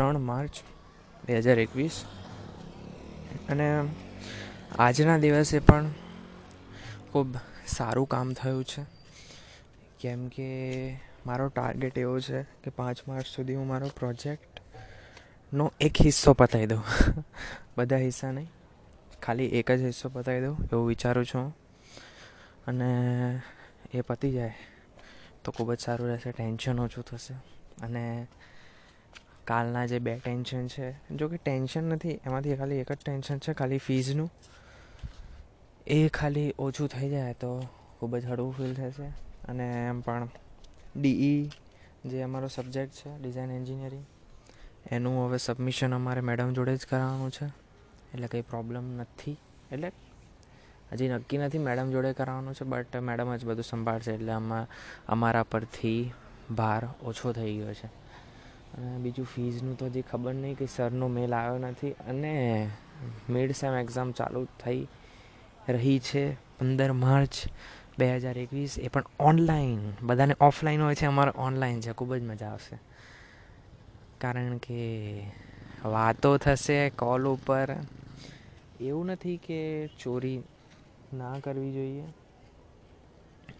ત્રણ માર્ચ બે હજાર એકવીસ. અને આજના દિવસે પણ ખૂબ સારું કામ થયું છે. કેમ કે મારો ટાર્ગેટ એવો છે કે પાંચ માર્ચ સુધી હું મારો પ્રોજેક્ટનો એક હિસ્સો પતાવી દઉં. બધા હિસ્સા નહીં, ખાલી એક જ હિસ્સો પતાવી દઉં એવું વિચારું છું અને એ પતી જાય તો ખૂબ જ સારું રહેશે, ટેન્શન ઓછું થશે. અને કાલના જે બે ટેન્શન છે, જો કે ટેન્શન નથી, એમાંથી ખાલી એક જ ટેન્શન છે, ખાલી ફીઝનું. એ ખાલી ઓછું થઈ જાય તો ખૂબ જ હળવું ફીલ થશે. અને એમ પણ ડીઈ જે અમારો સબ્જેક્ટ છે ડિઝાઇન એન્જિનિયરિંગ એનું હવે સબમિશન અમારે મેડમ જોડે જ કરાવવાનું છે. એટલે કંઈ પ્રોબ્લેમ નથી. એટલે હજી નક્કી નથી મેડમ જોડે કરાવવાનું છે બટ મેડમ જ બધું સંભાળશે, એટલે અમારા પરથી ભાર ઓછો થઈ ગયો છે. અને બીજું ફીઝનું તો હજી ખબર નહીં કે સરનો મેલ આવ્યો નથી અને મિડ સેમ એક્ઝામ ચાલુ થઈ રહી છે પંદર માર્ચ બે હજાર એકવીસ. એ પણ ઓનલાઈન. બધાને ઓફલાઈન હોય છે, અમારે ઓનલાઈન છે. ખૂબ જ મજા આવશે. કારણ કે વાતો થશે, કોલ ઉપર. એવું નથી કે ચોરી ના કરવી જોઈએ.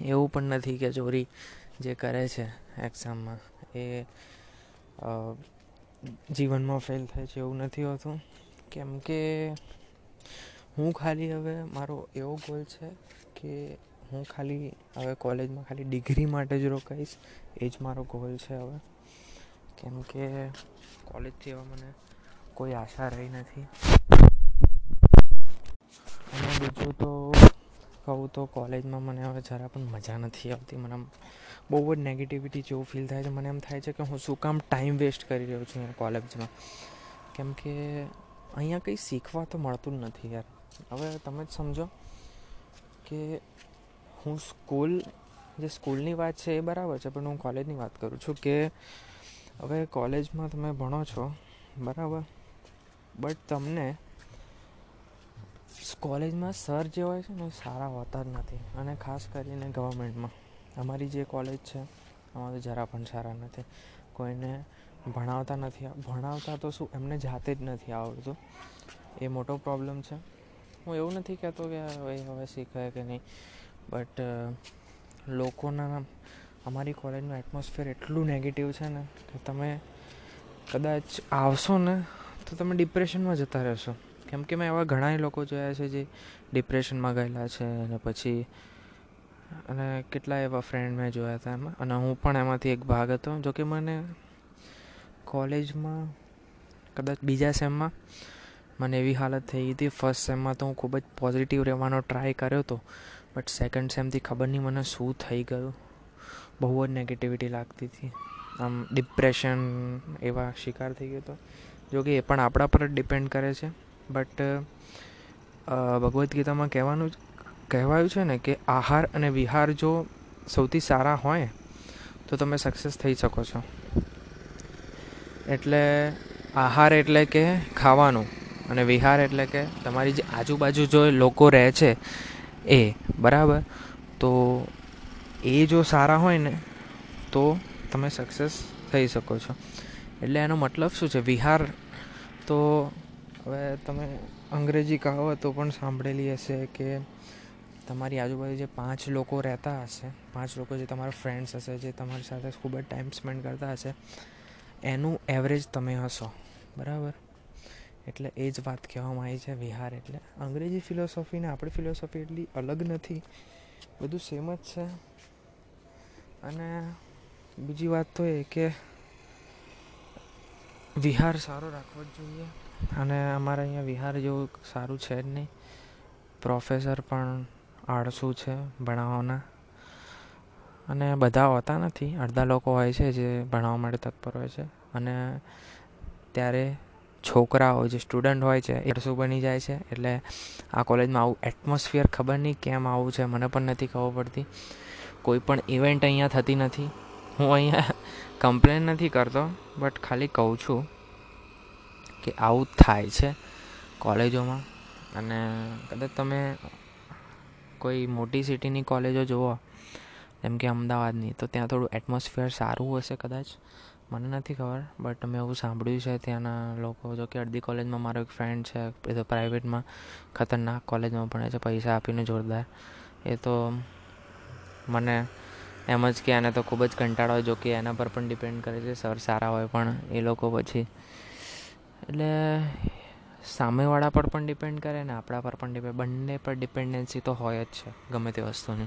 એવું પણ નથી કે ચોરી જે કરે છે એક્ઝામમાં. એ જીવનમાં ફેલ થાય છે એવું નથી હોતું. કેમ કે હું ખાલી હવે મારો એવો ગોલ છે કે હું ખાલી હવે કોલેજમાં ખાલી ડિગ્રી માટે જ રોકાઈશ. એ જ મારો ગોલ છે હવે. કેમ કે કોલેજથી હવે મને કોઈ આશા રહી નથી. અને બીજું તો કહું તો કોલેજમાં મને હવે જરા પણ મજા નથી આવતી. મને બહુ જ નેગેટિવિટી જેવું ફીલ થાય છે. મને એમ થાય છે કે હું શું કામ ટાઈમ વેસ્ટ કરી રહ્યો છું અહીંયા કોલેજમાં કેમ કે અહીંયા કંઈ શીખવા તો મળતું જ નથી યાર. હવે તમે જ સમજો કે હું સ્કૂલ જે સ્કૂલની વાત છે એ બરાબર છે, પણ હું કોલેજની વાત કરું છું કે હવે કોલેજમાં તમે ભણો છો, બરાબર? બટ તમને કોલેજમાં સર જે હોય છે ને સારા હોતા જ નથી. અને ખાસ કરીને ગવર્મેન્ટમાં અમારી જે કોલેજ છે, આમાં તો જરા પણ સારા નથી. કોઈને ભણાવતા નથી ભણાવતા તો શું, એમને જાતે જ નથી આવડતું. એ મોટો પ્રોબ્લેમ છે. હું એવું નથી કહેતો કે હવે હવે શીખે કે નહીં બટ લોકોના, અમારી કોલેજનું એટમોસ્ફિયર એટલું નેગેટિવ છે ને, કે તમે કદાચ આવશો ને, તો તમે ડિપ્રેશનમાં જતા રહેશો. કેમ કે મેં એવા ઘણા લોકો જોયા છે જે ડિપ્રેશનમાં ગયેલા છે અને પછી અને કેટલા એવા ફ્રેન્ડ મેં જોયા હતા એમાં. અને હું પણ એમાંથી એક ભાગ હતો, જો કે મને કોલેજમાં કદાચ બીજા સેમમાં મને એવી હાલત થઈ હતી. ફર્સ્ટ સેમમાં તો હું ખૂબ જ પોઝિટિવ રહેવાનો ટ્રાય કર્યો હતો બટ સેકન્ડ સેમથી ખબર નહીં મને શું થઈ ગયું. બહુ જ નેગેટિવિટી લાગતી હતી. આમ ડિપ્રેશન એવા શિકાર થઈ ગયો હતો. જો કે એ પણ આપણા પર જ ડિપેન્ડ કરે છે. બટ ભગવદ્ ગીતામાં કહેવાનું કહેવાયું છે ને કે આહાર અને વિહાર જો સૌથી સારા હોય, તો તમે સક્સેસ થઈ શકો છો. એટલે આહાર એટલે કે ખાવાનું અને વિહાર એટલે કે તમારી જે આજુબાજુ જો લોકો રહે છે એ, બરાબર? તો એ જો સારા હોય ને, તો તમે સક્સેસ થઈ શકો છો. એટલે એનો મતલબ શું છે? વિહાર તો હવે તમે અંગ્રેજી કહાવતો પણ સાંભળેલી હશે કે તમારી આજુબાજુ જે પાંચ લોકો રહેતા હશે, પાંચ લોકો જે તમારા ફ્રેન્ડ્સ હશે, જે તમારી સાથે ખૂબ જ ટાઈમ સ્પેન્ડ કરતા હશે, એનું એવરેજ તમે હશો. બરાબર? એટલે એ જ વાત કહેવામાં આવી છે વિહાર એટલે. અંગ્રેજી ફિલોસોફી ને આપણી ફિલોસોફી એટલી અલગ નથી. બધું સેમ જ છે. અને બીજી વાત તો એ કે વિહાર સારો રાખવો જ જોઈએ. અને અમારે અહીંયા વિહાર જેવું સારું છે જ નહીં. પ્રોફેસર પણ આળસુ છે ભણાવવાના. અને બધા હોતા નથી. અડધા લોકો હોય છે જે ભણાવવા માટે તત્પર હોય છે. અને ત્યારે છોકરાઓ જે સ્ટુડન્ટ હોય છે, એ બની જાય છે. એટલે આ કોલેજમાં આવું એટમોસ્ફિયર ખબર નહીં કેમ આવું છે, મને પણ નથી ખબર પડતી. કોઈ પણ ઇવેન્ટ અહીંયા થતી નથી. હું અહીંયા કમ્પ્લેન નથી કરતો બટ ખાલી કહું છું કે આવું થાય છે કોલેજોમાં. અને કદાચ તમે કોઈ મોટી સિટીની કોલેજો જુઓ, જેમ કે અમદાવાદની, તો ત્યાં થોડું એટમોસ્ફિયર સારું હશે કદાચ. મને નથી ખબર બટ મેં એવું સાંભળ્યું છે ત્યાંના લોકો, જો કે અડધી કોલેજમાં મારો એક ફ્રેન્ડ છે, એ તો પ્રાઇવેટમાં ખતરનાક કોલેજમાં ભણે છે, પૈસા આપીને જોરદાર. એ તો મને એમ જ કે આને તો ખૂબ જ કંટાળો જો કે એના પર પણ ડિપેન્ડ કરે છે સર સારા હોય પણ એ લોકો પછી. એટલે સામેવાળા પર પણ ડિપેન્ડ કરે ને આપણા પર પણ ડિપેન્ડ બંને પર ડિપેન્ડન્સી તો હોય જ છે, ગમે તે વસ્તુની.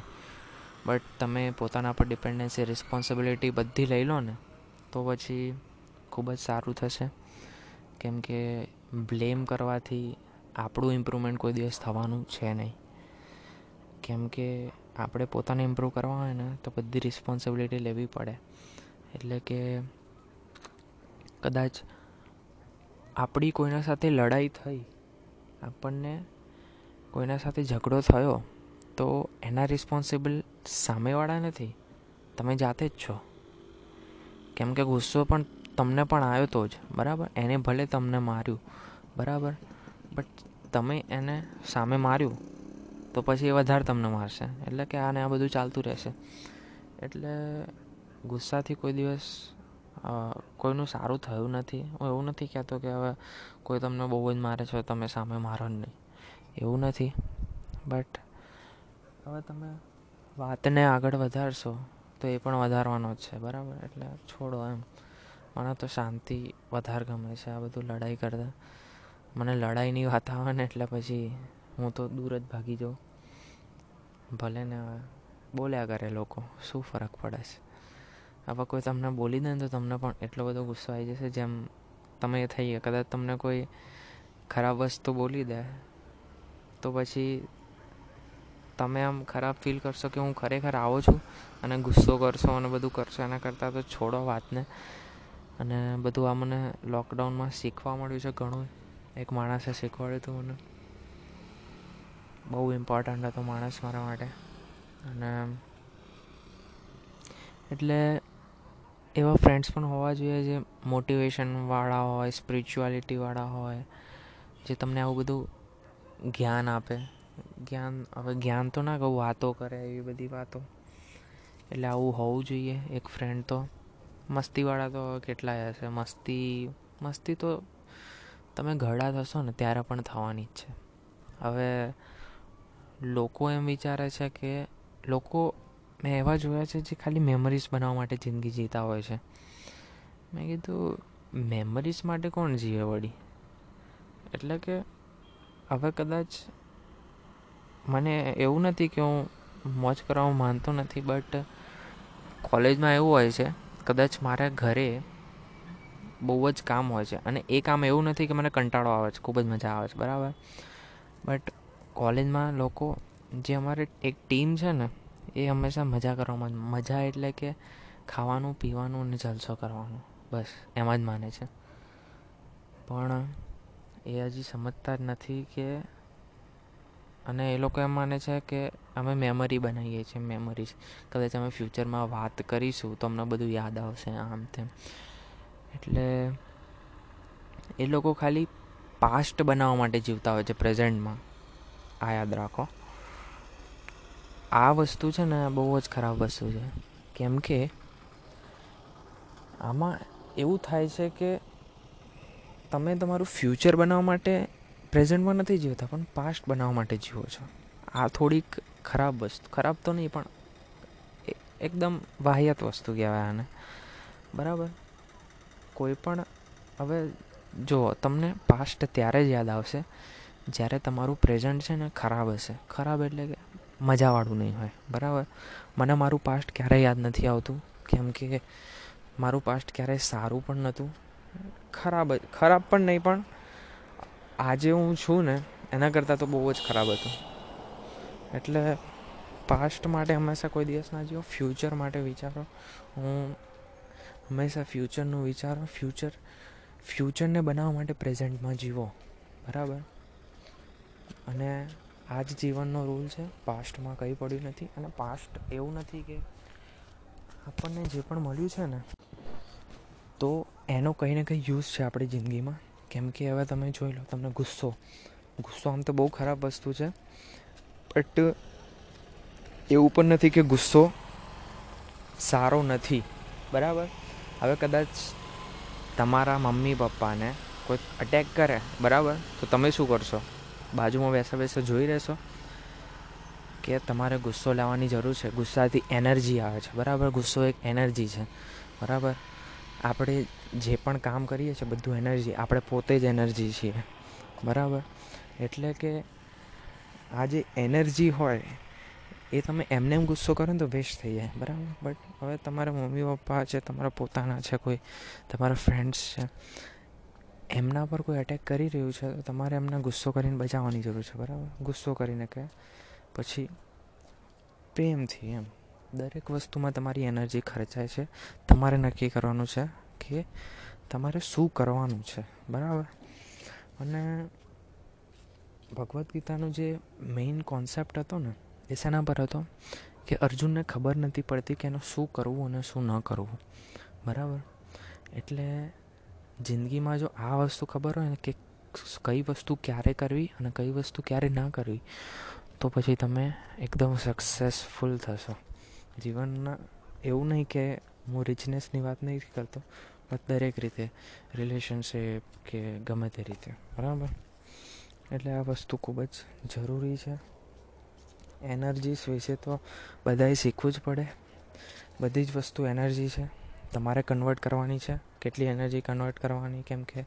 બટ તમે પોતાના પર ડિપેન્ડન્સી રિસ્પોન્સિબિલિટી બધી લઈ લો ને, તો પછી ખૂબ જ સારું થશે. કેમ કે બ્લેમ કરવાથી આપણું ઇમ્પ્રુવમેન્ટ કોઈ દિવસ થવાનું છે નહીં. કેમ કે આપણે પોતાને ઇમ્પ્રૂવ કરવા હોય ને, તો બધી રિસ્પોન્સિબિલિટી લેવી પડે. એટલે કે કદાચ આપણી કોઈના સાથે લડાઈ થઈ, આપણને કોઈના સાથે ઝઘડો થયો, તો એના રિસ્પોન્સિબલ સામેવાળા નથી. તમે જાતે જ છો. કેમ કે ગુસ્સો પણ તમને પણ આવ્યો તો જ, બરાબર? એને ભલે તમને માર્યું, બરાબર? બટ તમે એને સામે માર્યું, તો પછી એ વધારે તમને મારશે. એટલે કે આને આ બધું ચાલતું રહેશે. એટલે ગુસ્સાથી કોઈ દિવસ કોઈનું સારું થયું નથી. હું એવું નથી કહેતો કે હવે કોઈ તમને બહુ જ મારે છે, તમે સામે મારો જ નહીં. એવું નથી. બટ હવે તમે વાતને આગળ વધારશો, તો એ પણ વધારવાનો જ છે. બરાબર? એટલે છોડો એમ. મને તો શાંતિ વધારે ગમે છે, આ બધું લડાઈ કરતાં. મને લડાઈની વાત આવે ને એટલે પછી હું તો દૂર જ ભાગી જાઉં. ભલે ને બોલ્યા કરે લોકો, શું ફરક પડે છે? હવે કોઈ તમને બોલી દે ને તો તમને પણ એટલો બધો ગુસ્સો આવી જશે જેમ તમે થઈ કદાચ તમને કોઈ ખરાબ વસ્તુ બોલી દે, તો પછી તમે આમ ખરાબ ફીલ કરશો કે હું ખરેખર આવો છું અને ગુસ્સો કરશો અને બધું કરશો, એના કરતાં તો છોડો વાતને. અને બધું આ મને લોકડાઉનમાં શીખવા મળ્યું છે ઘણું. એક માણસે શીખવાડ્યું હતું મને. બહુ ઇમ્પોર્ટન્ટ હતો માણસ મારા માટે. અને એટલે એવા ફ્રેન્ડ્સ પણ હોવા જોઈએ જે મોટિવેશનવાળા હોય સ્પિરિચ્યુઆલિટીવાળા હોય, જે તમને આવું બધું જ્ઞાન આપે. જ્ઞાન, હવે જ્ઞાન તો ના કહું, વાતો કરે એવી બધી વાતો. એટલે આવું હોવું જોઈએ, એક ફ્રેન્ડ તો. મસ્તીવાળા તો કેટલાય હશે? મસ્તી મસ્તી તો તમે ઘરડા થશો ને, ત્યારે પણ થવાની જ છે. હવે લોકો એમ વિચારે છે કે લોકો મેં એવા જોયા છે જે ખાલી મેમરીઝ બનાવવા માટે જિંદગી જીતા હોય છે. મેં કીધું મેમરીઝ માટે કોણ જીવે વળી? એટલે કે, હવે કદાચ મને એવું નથી કે હું મોજ કરવામાં માનતો નથી, બટ કોલેજમાં એવું હોય છે, કદાચ મારા ઘરે બહુ જ કામ હોય છે. અને એ કામ એવું નથી કે મને કંટાળો આવે છે, ખૂબ જ મજા આવે છે, બરાબર? બટ કોલેજમાં લોકો, જે અમારે એક ટીમ છે ને એ હંમેશા મજા કરવામાં મજા એટલે કે ખાવાનું, પીવાનું અને જલસો કરવાનો. બસ, એમાં જ માને છે. પણ એ હજી સમજતા જ નથી કે અને એ લોકો એમ માને છે કે અમે મેમરી બનાવીએ છીએ મેમરીઝ કદાચ અમે ફ્યુચરમાં વાત કરીશું તો અમને બધું યાદ આવશે આમ તેમ. એટલે એ લોકો ખાલી પાસ્ટ બનાવવા માટે જીવતા હોય છે પ્રેઝન્ટમાં આ યાદ રાખો. આ વસ્તુ છે ને બહુ જ ખરાબ વસ્તુ છે. કેમ કે આમાં એવું થાય છે કે તમે તમારું ફ્યુચર બનાવવા માટે પ્રેઝન્ટમાં નથી જીવતા, પણ પાસ્ટ બનાવવા માટે જીવો છો. આ થોડીક ખરાબ વસ્તુ, ખરાબ તો નહીં, પણ એકદમ વાહિયાત વસ્તુ કહેવાય આને. બરાબર? કોઈ પણ, હવે જો તમને પાસ્ટ ત્યારે જ યાદ આવશે, જ્યારે તમારું પ્રેઝન્ટ છે ને ખરાબ હશે. ખરાબ એટલે કે મજાવાળું નહીં હોય. બરાબર? મને મારું પાસ્ટ ક્યારેય યાદ નથી આવતું. કેમ કે મારું પાસ્ટ ક્યારેય સારું પણ નહોતું. ખરાબ ખરાબ પણ નહીં, પણ આજે હું છું ને, એના કરતાં તો બહુ જ ખરાબ હતું. એટલે પાસ્ટ માટે હંમેશા કોઈ દિવસ ના જીવો ફ્યુચર માટે વિચારો. હું હંમેશા ફ્યુચરનું વિચારો. ફ્યુચર ફ્યુચરને બનાવવા માટે પ્રેઝન્ટમાં જીવો. બરાબર? અને આ જ જીવનનો રૂલ છે પાસ્ટમાં કંઈ પડ્યું નથી અને પાસ્ટ એવું નથી કે આપણને જે પણ મળ્યું છે ને, તો એનો કંઈ ને કંઈ યુઝ છે આપણી જિંદગીમાં. કેમ કે હવે તમે જોઈ લો, તમને ગુસ્સો. ગુસ્સો આમ તો બહુ ખરાબ વસ્તુ છે બટ એવું પણ નથી કે ગુસ્સો સારો નથી. બરાબર? હવે કદાચ તમારા મમ્મી પપ્પાને કોઈ અટેક કરે, બરાબર? તો તમે શું કરશો? બાજુમાં બેસા બેસા જોઈ રહેશો કે તમારે ગુસ્સો લાવવાની જરૂર છે. ગુસ્સાથી એનર્જી આવે છે. બરાબર? ગુસ્સો એક એનર્જી છે. બરાબર? આપણે જે પણ કામ કરીએ છીએ બધું એનર્જી. આપણે પોતે જ એનર્જી છીએ. બરાબર? એટલે કે આ જે એનર્જી હોય, એ તમે એમને એમ ગુસ્સો કરો ને તો વેસ્ટ થઈ જાય. બરાબર? બટ હવે તમારા મમ્મી પપ્પા છે, તમારા પોતાના છે કોઈ, તમારા ફ્રેન્ડ્સ છે એમના પર કોઈ એટેક કરી રહ્યું છે, તો તમારે એમને ગુસ્સો કરીને બચાવવાની જરૂર છે, બરાબર? ગુસ્સો કરીને કે પછી પ્રેમથી એમ. દરેક વસ્તુમાં તમારી એનર્જી ખર્ચાય છે. તમારે નક્કી કરવાનું છે કે તમારે શું કરવાનું છે, બરાબર? અને ભગવદ્ ગીતાનો જે મેઇન કોન્સેપ્ટ હતો ને, એ શેના પર હતો? કે અર્જુનને ખબર નથી પડતી કે એનું શું કરવું અને શું ન કરવું, બરાબર? એટલે જિંદગીમાં જો આ વસ્તુ ખબર હોય ને કે કઈ વસ્તુ ક્યારે કરવી અને કઈ વસ્તુ ક્યારે ના કરવી, તો પછી તમે એકદમ સક્સેસફુલ થશો. જીવનના એવું નહીં કે હું રિચનેસની વાત નહીં કરતો પણ દરેક રીતે રિલેશનશીપ કે ગમે તે રીતે. બરાબર? એટલે આ વસ્તુ ખૂબ જ જરૂરી છે. એનર્જીસ વિશે તો બધાએ શીખવું જ પડે. બધી જ વસ્તુ એનર્જી છે. તમારે કન્વર્ટ કરવાની છે? કેટલી એનર્જી કન્વર્ટ કરવાની? કેમ કે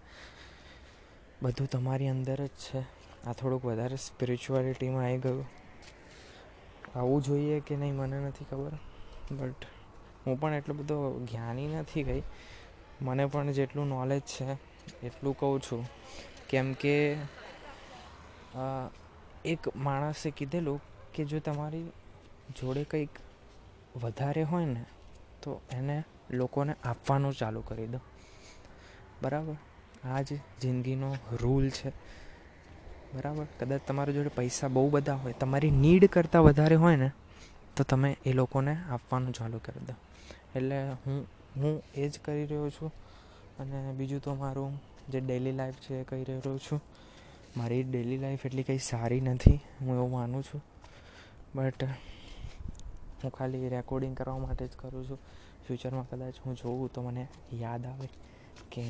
બધું તમારી અંદર જ છે. આ થોડુંક વધારે સ્પિરિચ્યુઆલિટીમાં આવી ગયું. આવવું જોઈએ કે નહીં મને નથી ખબર. બટ હું પણ એટલો બધો જ્ઞાની નથી ગઈ. મને પણ જેટલું નોલેજ છે, એટલું કહું છું. કેમ કે એક માણસે કીધેલું કે જો તમારી જોડે કંઈક વધારે હોય ને, તો એને લોકોને આપવાનું ચાલુ કરી દો. બરાબર? આ જ જિંદગીનો રૂલ છે. બરાબર? કદાચ તમારી જોડે પૈસા બહુ બધા હોય, તમારી નીડ કરતાં વધારે હોય ને, તો તમે એ લોકોને આપવાનું ચાલુ કરી દો. એટલે હું હું એ જ કરી રહ્યો છું. અને બીજું તો મારું જે ડેલી લાઈફ છે એ કહી રહ્યો છું. મારી ડેલી લાઈફ એટલી કંઈ સારી નથી, હું એવું માનું છું. બટ હું ખાલી રેકોર્ડિંગ કરવા માટે જ કરું છું. ફ્યુચરમાં કદાચ હું જોઉં તો મને યાદ આવે કે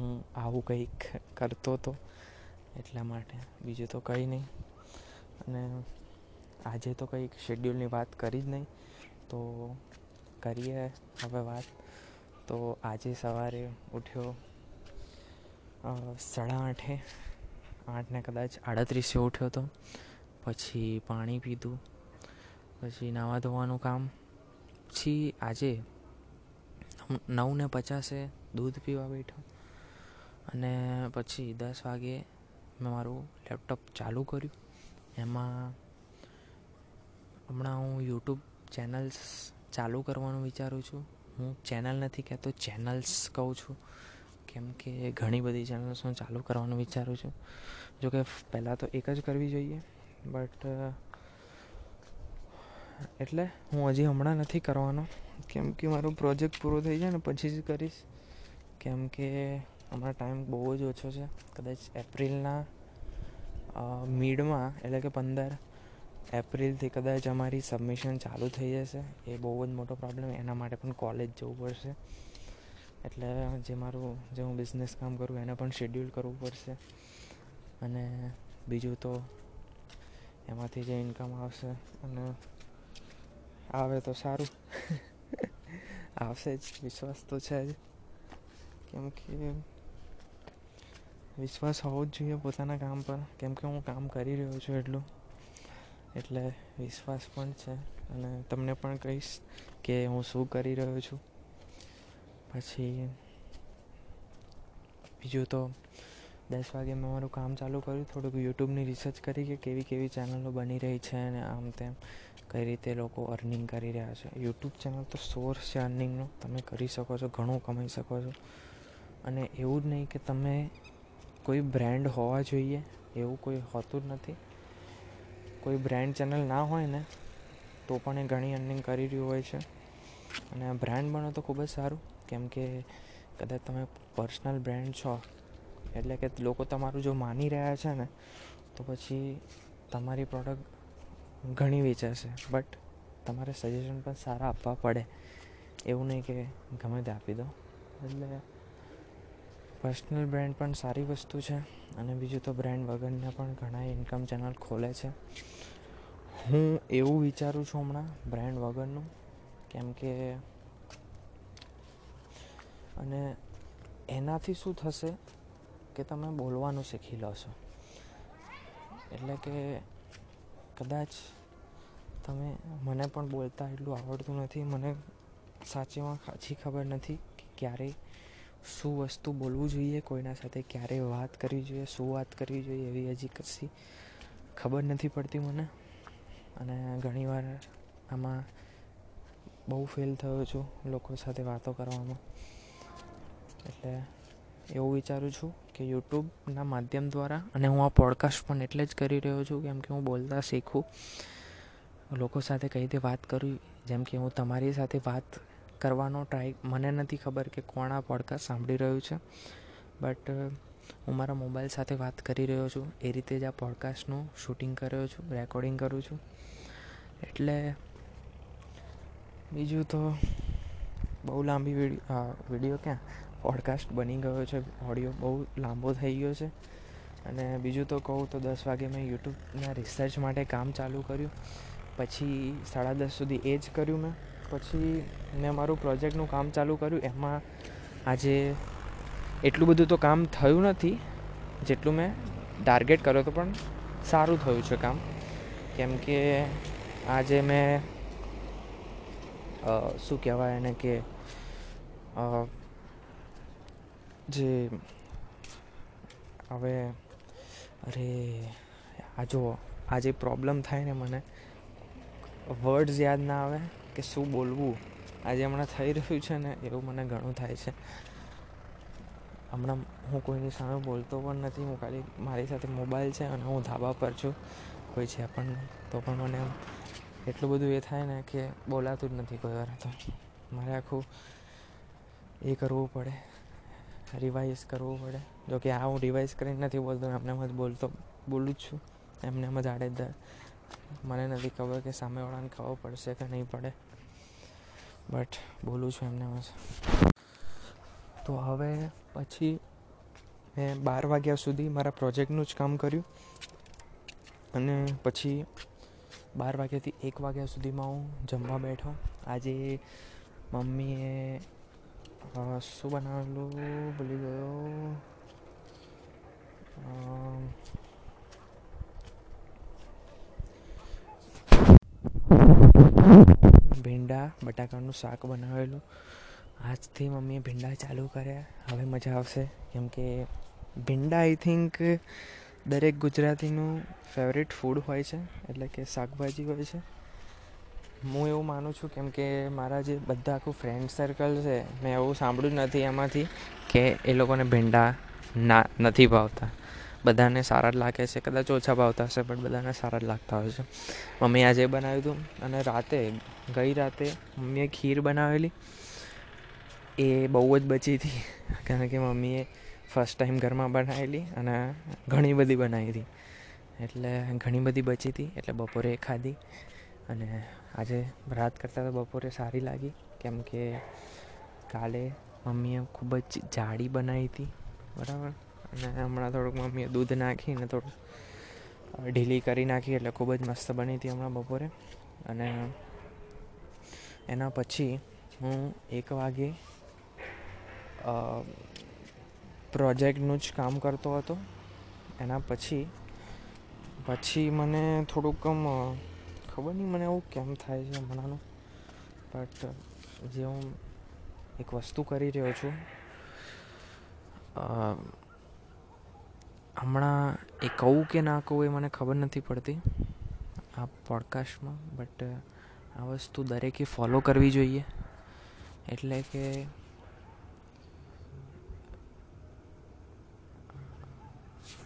હું આવું કંઈક કરતો હતો એટલા માટે. બીજું તો કંઈ નહીં. અને આજે તો કંઈક શેડ્યુલની વાત કરી જ નહીં. તો કરીએ હવે વાત. તો આજે સવારે ઉઠ્યો સાડા આઠે. આઠને કદાચ આડત્રીસે ઉઠ્યો હતો પછી પાણી પીધું. પછી નાવા ધોવાનું કામ. પછી આજે નવને પચાસે દૂધ પીવા બેઠો અને પછી દસ વાગે મેં મારું લેપટોપ ચાલુ કર્યું. એમાં હમણાં હું યુટ્યુબ ચેનલ્સ ચાલુ કરવાનું વિચારું છું. હું ચેનલ નથી કહેતો, ચેનલ્સ કહું છું. કેમ કે ઘણી બધી ચેનલ્સ હું ચાલુ કરવાનું વિચારું છું. જોકે પહેલાં તો એક જ કરવી જોઈએ, બટ એટલે હું હજી હમણાં નથી કરવાનો. કેમ કે મારો પ્રોજેક્ટ પૂરો થઈ જાય ને પછી જ કરીશ. કેમ કે હમણાં ટાઈમ બહુ જ ઓછો છે. કદાચ એપ્રિલના મિડમાં, એટલે કે પંદર એપ્રિલથી કદાચ અમારી સબમિશન ચાલુ થઈ જશે. એ બહુ જ મોટો પ્રોબ્લેમ. એના માટે પણ કોલેજ જવું પડશે. એટલે જે મારું, જે હું બિઝનેસ કામ કરું એને પણ શેડ્યુલ કરવું પડશે. અને બીજું તો એમાંથી જે ઇન્કમ આવશે અને આવે તો સારું આવશે જ વિશ્વાસ તો છે જ કેમ કે વિશ્વાસ હોવો જ જોઈએ પોતાના કામ પર કેમ કે હું કામ કરી રહ્યો છું એટલું એટલે વિશ્વાસ પણ છે અને તમને પણ કહીશ કે હું શું કરી રહ્યો છું પછી બીજું તો દસ વાગે મેં મારું કામ ચાલુ કર્યું થોડુંક યુટ્યુબની રિસર્ચ કરી કે કેવી કેવી ચેનલો બની રહી છે અને આમ તેમ કઈ રીતે લોકો અર્નિંગ કરી રહ્યા છે. યુટ્યુબ ચેનલ તો સોર્સ છે અર્નિંગનો તમે કરી શકો છો, ઘણું કમાઈ શકો છો. અને એવું જ નહીં કે તમે કોઈ બ્રાન્ડ હોવા જોઈએ, એવું કોઈ હોતું જ નથી. કોઈ બ્રાન્ડ ચેનલ ના હોય ને, તો પણ એ ઘણી અર્નિંગ કરી રહ્યું હોય છે. અને બ્રાન્ડ બનો તો ખૂબ જ સારું. કેમ કે કદાચ તમે પર્સનલ બ્રાન્ડ છો, એટલે કે લોકો તમારું જો માની રહ્યા છે ને, તો પછી તમારી પ્રોડક્ટ ઘણી વેચાશે. બટ તમારે સજેશન પણ સારા આપવા પડે. એવું નહીં કે ગમે તે આપી દો. એટલે પર્સનલ બ્રાન્ડ પણ સારી વસ્તુ છે અને બીજું તો બ્રાન્ડ વગરના પણ ઘણા ઇન્કમ ચેનલ ખોલે છે. હું એવું વિચારું છું હમણાં બ્રાન્ડ વગરનું, કેમ કે અને એનાથી શું થશે કે તમે બોલવાનું શીખી લો છો. એટલે કે કદાચ તમે મને પણ બોલતા એટલું આવડતું નથી. મને સાચીમાં સાચી ખબર નથી કે ક્યારે શું વસ્તુ બોલવું જોઈએ, કોઈના સાથે ક્યારે વાત કરવી જોઈએ, શું વાત કરવી જોઈએ એવી હજી કશી ખબર નથી પડતી મને. અને ઘણીવાર આમાં બહુ ફેલ થયો છું લોકો સાથે વાતો કરવામાં. એટલે એવું વિચારું છું કે યુટ્યુબના માધ્યમ દ્વારા અને હું આ પોડકાસ્ટ પણ એટલે જ કરી રહ્યો છું કેમ કે હું બોલતા શીખું. લોકો સાથે કઈ રીતે વાત કરવી, જેમ કે હું તમારી સાથે વાત કરવાનો ટ્રાય મને નથી ખબર કે કોણ આ પોડકાસ્ટ સાંભળી રહ્યું છે બટ હું મારા મોબાઈલ સાથે વાત કરી રહ્યો છું. એ રીતે જ આ પોડકાસ્ટનું શૂટિંગ કર્યો છું રેકોર્ડિંગ કરું છું. એટલે બીજું તો બહુ લાંબી વીડિયો વીડિયો ક્યાં? પોડકાસ્ટ બની ગયો છે. ઓડિયો બહુ લાંબો થઈ ગયો છે. અને બીજું તો કહું તો દસ વાગે મેં યુટ્યુબના રિસર્ચ માટે કામ ચાલુ કર્યું. પછી સાડા દસ સુધી એ જ કર્યું મેં. પછી મેં મારું પ્રોજેક્ટનું કામ ચાલુ કર્યું. એમાં આજે એટલું બધું તો કામ થયું નથી જેટલું મેં ટાર્ગેટ કર્યો હતો પણ સારું થયું છે કામ. કેમ કે આજે મેં શું કહેવાય એને કે જે, હવે, અરે, આ જો આ જે પ્રોબ્લેમ થાય ને મને વર્ડ્સ યાદ ના આવે કે શું બોલવું. આજે હમણાં થઈ રહ્યું છે ને, એવું મને ઘણું થાય છે. હમણાં હું કોઈની સામે બોલતો પણ નથી, હું ખાલી મારી સાથે મોબાઈલ છે અને હું ધાબા પર છું. કોઈ છે પણ તો પણ મને એટલું બધું એ થાય ને કે બોલાતું જ નથી કોઈ વાર. તો મારે આખું એ કરવું પડે. રિવાઇઝ કરવું પડે. જો કે આ હું રિવાઇઝ કરીને નથી બોલતો એમને જ બોલતો, બોલું જ છું. એમને એમ જ આડેધડ. મને નથી ખબર કે સામેવાળાને ખબર પડશે કે નહીં પડે. બટ બોલું છું એમને જ. તો હવે પછી મેં બાર વાગ્યા સુધી મારા પ્રોજેક્ટનું જ કામ કર્યું. અને પછી બાર વાગ્યાથી એક વાગ્યા સુધીમાં હું જમવા બેઠો. આજે મમ્મીએ શું બનાવેલું ભૂલી ગયો ભીંડા, બટાકાનું શાક બનાવેલું. આજથી મમ્મીએ ભીંડા ચાલુ કર્યા. હવે મજા આવશે. કેમ કે ભીંડા આઈ થિંક દરેક ગુજરાતીનું ફેવરેટ ફૂડ હોય છે. એટલે કે શાકભાજી હોય છે. હું એવું માનું છું કેમ કે મારા જે બધા આખું ફ્રેન્ડ સર્કલ છે, મેં એવું સાંભળ્યું નથી એમાંથી કે એ લોકોને ભીંડા ના, નથી ભાવતા. બધાને સારા જ લાગે છે, કદાચ ઓછા ભાવતા હશે, પણ બધાને સારા જ લાગતા હોય છે. મમ્મી આજે બનાવ્યું હતું અને રાતે, ગઈ રાતે મમ્મીએ ખીર બનાવેલી. એ બહુ જ બચી હતી, કારણ કે મમ્મીએ ફર્સ્ટ ટાઈમ ઘરમાં બનાવેલી અને ઘણી બધી બનાવી હતી. એટલે ઘણી બધી બચી હતી, એટલે બપોરે ખાધી અને આજે રાત કરતાં તો બપોરે સારી લાગી, કેમ કે કાલે મમ્મીએ ખૂબ જ જાડી બનાવી હતી, બરાબર? અને હમણાં થોડુંક મમ્મીએ દૂધ નાખીને થોડું ઢીલી કરી નાખી એટલે ખૂબ જ મસ્ત બની હતી હમણાં બપોરે. અને એના પછી હું એક વાગે પ્રોજેક્ટનું જ કામ કરતો હતો. એના પછી પછી મને થોડુંક ખબર નહીં મને એવું કેમ થાય છે હમણાંનું. બટ જે હું એક વસ્તુ કરી રહ્યો છું હમણાં એ કહું કે ના કહું એ મને ખબર નથી પડતી આ પોડકાસ્ટમાં બટ આ વસ્તુ દરેકે ફોલો કરવી જોઈએ. એટલે કે,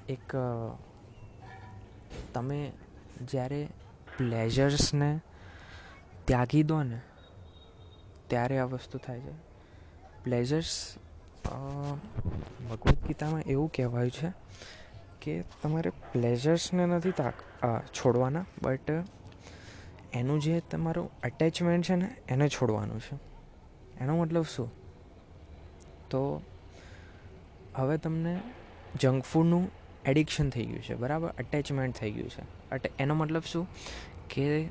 એક તમે જ્યારે પ્લેઝર્સને ત્યાગી દો ને ત્યારે આ વસ્તુ થાય છે. પ્લેઝર્સ ભગવદ્ ગીતામાં એવું કહેવાયું છે કે તમારે પ્લેઝર્સને નથી તાક છોડવાના બટ એનું જે તમારું અટેચમેન્ટ છે ને, એને છોડવાનું છે. એનો મતલબ શું? તો હવે તમને જંક ફૂડનું એડિક્શન થઈ ગયું છે, બરાબર? અટેચમેન્ટ થઈ ગયું છે. એનો મતલબ શું? કે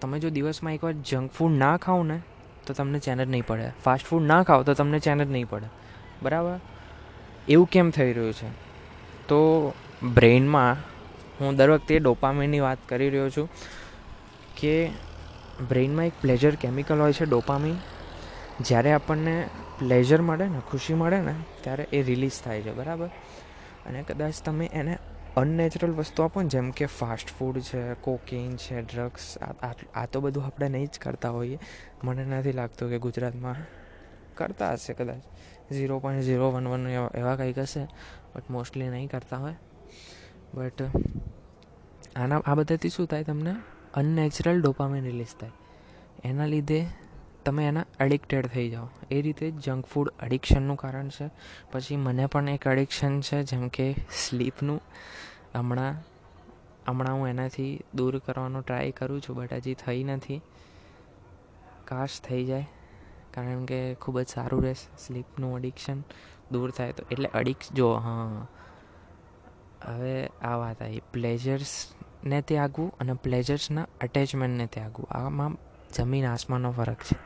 તમે જો દિવસમાં એકવાર જંક ફૂડ ના ખાઓ ને, તો તમને ચેન જ નહીં પડે. ફાસ્ટ ફૂડ ના ખાઓ, તો તમને ચેન જ નહીં પડે. બરાબર? એવું કેમ થઈ રહ્યું છે? તો બ્રેઇનમાં હું દર વખતે ડોપામીનની વાત કરી રહ્યો છું કે બ્રેઇનમાં એક પ્લેઝર કેમિકલ હોય છે, ડોપામીન. જ્યારે આપણને પ્લેઝર મળે ને, ખુશી મળે ને, ત્યારે એ રિલીઝ થાય છે, બરાબર? અને કદાચ તમે એને અનનેચરલ વસ્તુ આપો ને, જેમ કે ફાસ્ટ ફૂડ છે કોકિંગ છે ડ્રગ્સ આ તો બધું આપણે નહીં જ કરતા હોઈએ. મને નથી લાગતું કે ગુજરાતમાં કરતા હશે કદાચ. Zero point zero one one એવા કંઈક હશે બટ મોસ્ટલી નહીં કરતા હોય. બટ આના, આ બધાથી શું થાય તમને? અનનેચરલ ડોપામાઇન રિલીઝ થાય. એના લીધે તમે એના એડિક્ટેડ થઈ જાઓ. એ રીતે જંક ફૂડ એડિક્શનનું કારણ છે. પછી મને પણ એક એડિક્શન છે, જેમ કે સ્લીપનું હમણાં હમણાં હું એનાથી દૂર કરવાનો ટ્રાય કરું છું બટ હજી થઈ નથી. કાશ થઈ જાય, કારણ કે ખૂબ જ સારું રહેશે સ્લીપનું એડિક્શન દૂર થાય તો. એટલે અડિક જો, હા. હવે આ વાત આવી. પ્લેઝર્સને ત્યાગવું અને પ્લેઝર્સના અટેચમેન્ટને ત્યાગવું. આમાં જમીન આસમાનનો ફરક છે.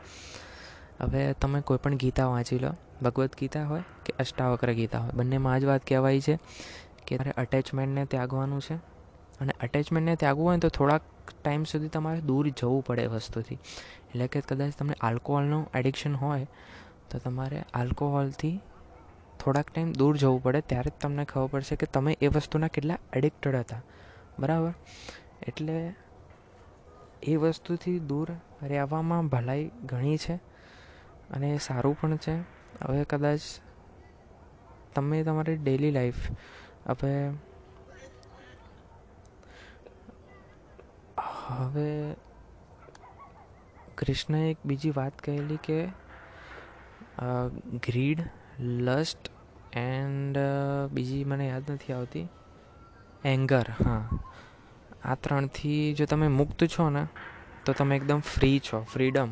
હવે તમે કોઈ પણ ગીતા વાંચી લો. ભગવદ્ ગીતા હોય કે અષ્ટાવક્ર ગીતા હોય. બંનેમાં જ વાત કહેવાય છે કે તમારે અટેચમેન્ટને ત્યાગવાનું છે. અને અટેચમેન્ટને ત્યાગવું હોય તો થોડાક ટાઈમ સુધી તમારે દૂર જવું પડે વસ્તુથી. એટલે કે કદાચ તમને આલ્કોહોલનું એડિક્શન હોય તો તમારે આલ્કોહોલથી થોડાક ટાઈમ દૂર જવું પડે. ત્યારે જ તમને ખબર પડશે કે તમે એ વસ્તુના કેટલા એડિક્ટેડ હતા. બરાબર? એટલે એ વસ્તુથી દૂર રહેવામાં ભલાઈ ઘણી છે અને સારું પણ છે. હવે કદાચ તમે તમારી ડેલી લાઈફ હવે હવે કૃષ્ણએ એક બીજી વાત કહેલી કે ગ્રીડ લસ્ટ એન્ડ બીજી મને યાદ નથી આવતી. એંગર હા. આ ત્રણથી જો તમે મુક્ત છો ને તો તમે એકદમ ફ્રી છો. ફ્રીડમ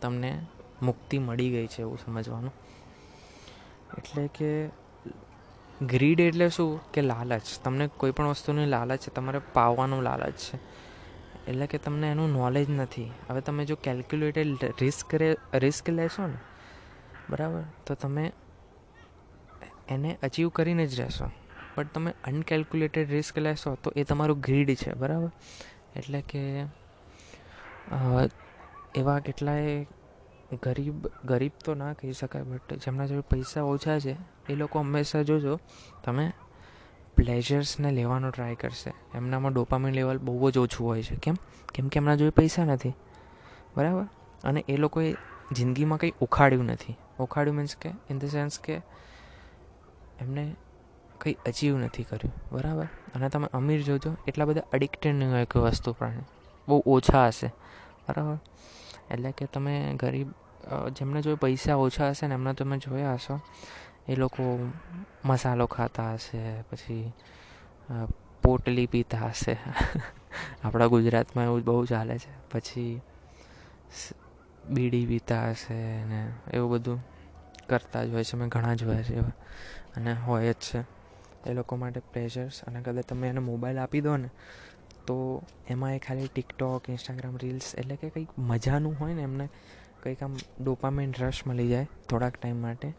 તમને મુક્તિ મળી ગઈ છે એવું સમજવાનું. એટલે કે ગ્રીડ એટલે શું? કે લાલચ. તમને કોઈ પણ વસ્તુની લાલચ છે, તમારે પાવવાનું લાલચ છે. એટલે કે તમને એનું નોલેજ નથી. હવે તમે જો કેલ્ક્યુલેટેડ રિસ્ક રિસ્ક લેશો ને, બરાબર? તો તમે એને અચીવ કરીને જ રહેશો. બટ તમે અનકેલ્ક્યુલેટેડ રિસ્ક લેશો તો એ તમારું ગ્રીડ છે, બરાબર? એટલે કે એવા કેટલાય ગરીબ ગરીબ તો ના કહી શકાય બટ જેમના જોડે પૈસા ઓછા છે, એ લોકો હંમેશા જોજો, તમે પ્લેઝર્સને લેવાનો ટ્રાય કરશે. એમનામાં ડોપામિન લેવલ બહુ જ ઓછું હોય છે. કેમ? કેમ કે એમના જોડે પૈસા નથી. બરાબર? અને એ લોકોએ જિંદગીમાં કંઈ ઉખાડ્યું નથી. ઉખાડ્યું મીન્સ કે ઇન ધ સેન્સ કે, એમને કંઈ અચીવ નથી કર્યું. બરાબર? અને તમે, અમીર જોજો, એટલા બધા અડિક્ટેડ નહીં હોય કોઈ વસ્તુ પણ બહુ ઓછા હશે. બરાબર એટલે કે તમે ગરીબ જેમને જો પૈસા ઓછા હશે ને એમને તમે જોયા હશો, એ લોકો મસાલો ખાતા હશે, પછી પોટલી પીતા હશે. આપણા ગુજરાતમાં એવું બહુ ચાલે છે. પછી બીડી પીતા હશે ને એવું બધું કરતા જ હોય છે. મેં ઘણા જોયા છે એવા. અને હોય જ છે. એ લોકો માટે પ્રેશર્સ અને કદાચ તમે એને મોબાઈલ આપી દો ને તો એમાં એ ખાલી ટિકટોક ઇન્સ્ટાગ્રામ રીલ્સ એટલે કે કંઈક મજાનું હોય ને એમને કંઈક આમ ડોપામેન્ટ રશ મળી જાય થોડાક ટાઈમ માટે.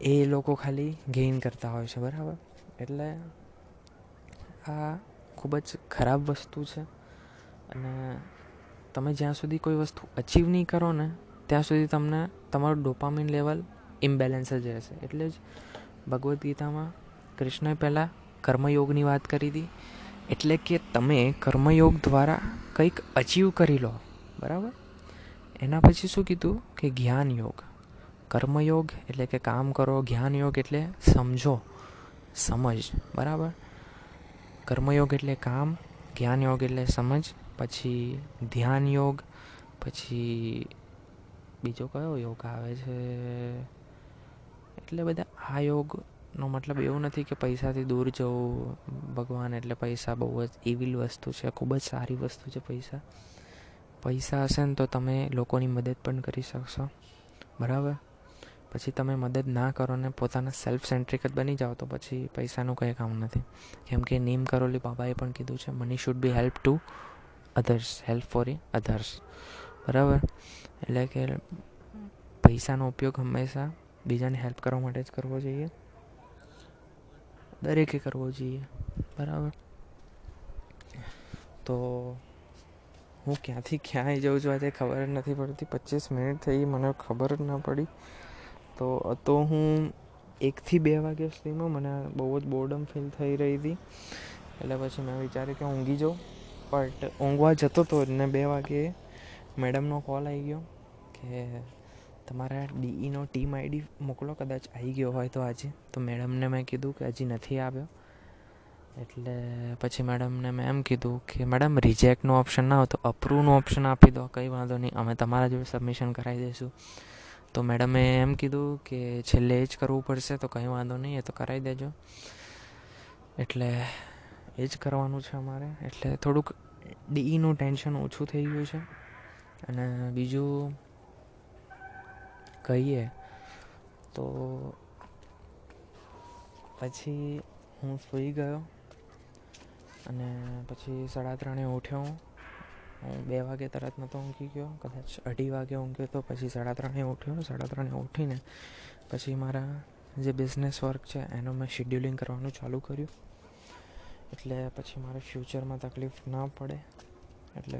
એ લોકો ખાલી ગેઇન કરતા હોય છે, બરાબર? એટલે આ ખૂબ જ ખરાબ વસ્તુ છે અને તમે જ્યાં સુધી કોઈ વસ્તુ અચીવ નહીં કરો ને, ત્યાં સુધી તમને તમારું ડોપામિન લેવલ ઇમ્બેલેન્સ જ રહેશે. એટલે જ ભગવદ્ ગીતામાં કૃષ્ણએ પહેલાં કર્મયોગની વાત કરી હતી. એટલે કે તમે કર્મયોગ દ્વારા કંઈક અચીવ કરી લો, બરાબર? એના પછી શું કીધું? કે જ્ઞાન યોગ. કર્મયોગ એટલે કે કામ કરો, જ્ઞાન યોગ એટલે સમજો, સમજ, બરાબર? કર્મયોગ એટલે કામ, જ્ઞાન યોગ એટલે સમજ, પછી ધ્યાન યોગ, પછી બીજો કયો યોગ આવે છે? એટલે બધા આ યોગનો મતલબ એવું નથી કે પૈસાથી દૂર જવું, ભગવાન એટલે પૈસા બહુ જ ઇવિલ વસ્તુ છે, ખૂબ જ સારી વસ્તુ છે પૈસા. પૈસા હશે ને તો તમે લોકોની મદદ પણ કરી શકશો. બરાબર? પછી તમે મદદ ના કરો ને પોતાના સેલ્ફ સેન્ટ્રિક જ બની જાઓ તો પછી પૈસાનું કંઈ કામ નથી. કેમ કે નીમ કરોલી બાબાએ પણ કીધું છે money should be help to others help for the others બરાબર? એટલે કે પૈસાનો ઉપયોગ હંમેશા બીજાને હેલ્પ કરવા માટે જ કરવો જોઈએ. દરેકે કરવો જોઈએ. બરાબર? તો હું ક્યાંથી ક્યાં આવી જાઉં છું આજે ખબર જ નથી પડતી. પચીસ મિનિટ થઈ, મને ખબર જ ના પડી. તો તો હું એકથી બે વાગ્યા સુધીમાં મને બહુ જ બોર્ડમ ફીલ થઈ રહી હતી. એટલે પછી મેં વિચાર્યું કે ઊંઘી જાઉં. બટ ઊંઘવા જતો હતો ને બે વાગે મેડમનો કોલ આવી ગયો કે તમારા ડીઈનો ટીમ આઈડી મોકલો, કદાચ આવી ગયો હોય તો આજે. તો મેડમને મેં કીધું કે હજી નથી આવ્યો. એટલે પછી મેડમને મેં એમ કીધું કે, મેડમ રિજેક્ટનો ઓપ્શન ના હોય તો અપ્રૂવનો ઓપ્શન આપી દો, કંઈ વાંધો નહીં. અમે તમારા જોડે સબમિશન કરાવી દઈશું. તો મેડમે એમ કીધું કે, છેલ્લે જ કરવું પડશે, તો કંઈ વાંધો નહીં, એ તો કરાવી દેજો. એટલે એ જ કરવાનું છે અમારે. એટલે થોડુંક ડીઈનું ટેન્શન ઓછું થઈ ગયું છે. અને બીજું કહીએ, તો પછી હું સૂઈ ગયો અને પછી સાડા ત્રણે ઉઠ્યો હું. બે વાગે તરત નહોતો ઊંઘી ગયો, કદાચ અઢી વાગે ઊંઘ્યો તો પછી સાડા ત્રણે ઉઠ્યો. સાડા ત્રણે ઉઠીને પછી મારા જે બિઝનેસ વર્ક છે એનું મેં શિડ્યુલિંગ કરવાનું ચાલુ કર્યું. એટલે પછી મારે ફ્યુચરમાં તકલીફ ના પડે. એટલે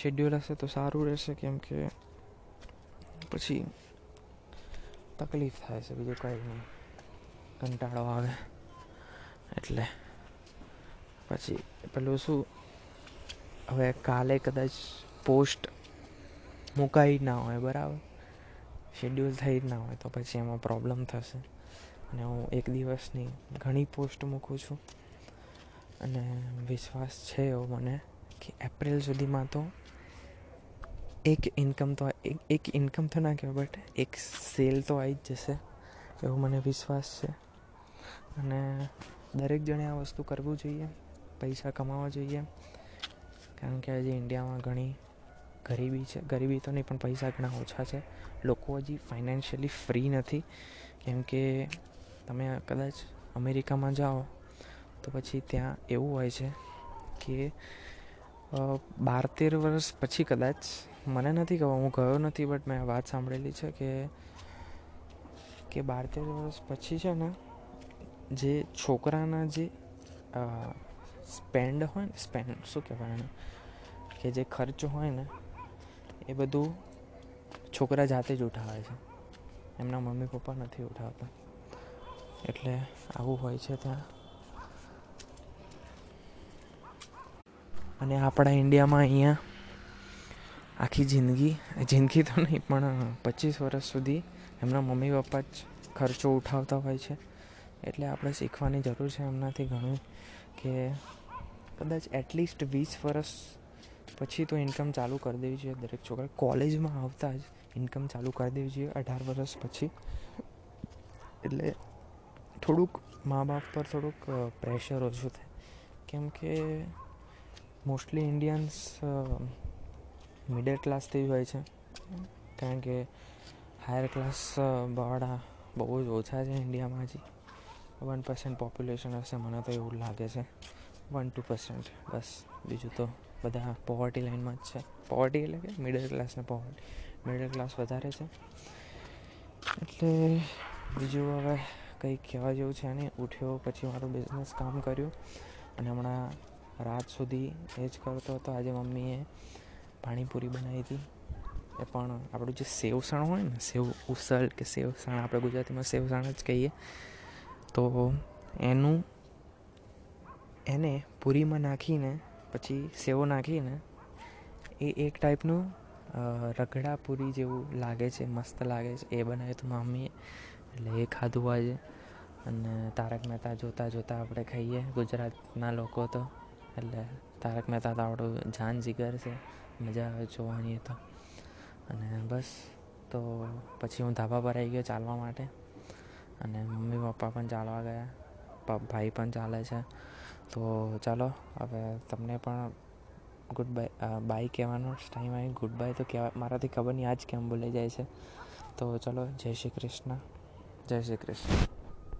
શેડ્યુલ હશે તો સારું રહેશે કેમ કે પછી તકલીફ થાય છે, બીજું કંઈ નહીં. કંટાળો આવે. એટલે પછી પેલું શું? હવે કાલે કદાચ પોસ્ટ મુકાઈ ના હોય, બરાબર? શેડ્યુલ થઈ જ ના હોય, તો પછી એમાં પ્રોબ્લેમ થશે. અને હું એક દિવસની ઘણી પોસ્ટ મૂકું છું. અને વિશ્વાસ છે એવો મને કે એપ્રિલ સુધીમાં તો એક ઇન્કમ તો એક ઇન્કમ તો ના કહેવાય બટ એક સેલ તો આવી જ જશે, એવો મને વિશ્વાસ છે. અને દરેક જણે આ વસ્તુ કરવું જોઈએ, પૈસા કમાવા જોઈએ, કારણ કે આજે ઇન્ડિયામાં ઘણી ગરીબી છે. ગરીબી તો નહીં, પણ પૈસા ઘણા ઓછા છે. લોકો હજી ફાઇનાન્શિયલી ફ્રી નથી. કેમ કે તમે કદાચ અમેરિકામાં જાઓ, તો પછી ત્યાં એવું હોય છે કે બાર તેર વર્ષ પછી કદાચ. મને નથી ખબર, હું ગયો નથી બટ મેં વાત સાંભળેલી છે કે કે બાર તેર વર્ષ પછી છે ને, જે છોકરાના જે સ્પેન્ડ હોય ને સ્પેન્ડ શું કહેવાય એને, કે જે ખર્ચ હોય ને, એ બધું છોકરા જાતે જ ઉઠાવે છે. એમના મમ્મી પપ્પા નથી ઉઠાવતા. એટલે આવું હોય છે ત્યાં. અને આપણા ઇન્ડિયામાં અહીંયા આખી જિંદગી જિંદગી તો નહીં, પણ પચીસ વર્ષ સુધી એમના મમ્મી પપ્પા જ ખર્ચો ઉઠાવતા હોય છે. એટલે આપણે શીખવાની જરૂર છે એમનાથી ઘણું કે કદાચ એટલીસ્ટ વીસ વર્ષ પછી તો ઇન્કમ ચાલુ કરી દેવી જોઈએ દરેક છોકરા. કોલેજમાં આવતા જ ઇન્કમ ચાલુ કરી દેવી જોઈએ અઢાર વર્ષ પછી. એટલે થોડુંક મા બાપ પર થોડુંક પ્રેશર ઓછું થાય. કેમ કે મોસ્ટલી ઇન્ડિયન્સ મિડલ ક્લાસથી હોય છે. કારણ કે હાયર ક્લાસ વાળા બહુ જ ઓછા છે ઇન્ડિયામાં હજી. વન પર્સન્ટ પોપ્યુલેશન હશે મને તો એવું લાગે છે. વન ટુ પર્સન્ટ, બસ. બીજું તો બધા પોવર્ટી લાઇનમાં જ છે. પોવર્ટી એટલે કે મિડલ ક્લાસને પોવર્ટી. મિડલ ક્લાસ વધારે છે. એટલે બીજું હવે કંઈ કહેવા જેવું છે નહીં. ઉઠ્યો, પછી મારું બિઝનેસ કામ કર્યું. અને હમણાં રાત સુધી એ જ કરતો હતો. આજે મમ્મીએ પાણીપુરી બનાવી હતી. એ પણ આપણું જે સેવસણ હોય ને, સેવ ઉસળ કે સેવસણ આપણે ગુજરાતીમાં સેવસણ જ કહીએ, તો એનું એને પૂરીમાં નાખીને, પછી સેવો નાખીને એ એક ટાઈપનું રગડા પૂરી જેવું લાગે છે, મસ્ત લાગે છે. એ બનાવ્યું હતું મમ્મીએ. એટલે એ ખાધું આજે. અને તારક મહેતા જોતાં જોતાં આપણે ખાઈએ, ગુજરાતના લોકો તો. એટલે તારક મહેતા તો આપણું જાન જીગર છે. મજા આવે જોવાની તો. અને બસ, તો પછી હું ધાબા પર આવી ગયો ચાલવા માટે. અને મમ્મી પપ્પા પણ ચાલવા ગયા. ભાઈ પણ ચાલે છે. તો ચાલો, હવે તમને પણ ગુડ બાય બાય કહેવાનો ટાઈમ આવી. ગુડ બાય તો કહેવાય મારાથી ખબર નહીં, આજ કેમ ભૂલાઈ જાય છે. તો ચલો, જય શ્રી કૃષ્ણ. જય શ્રી કૃષ્ણ.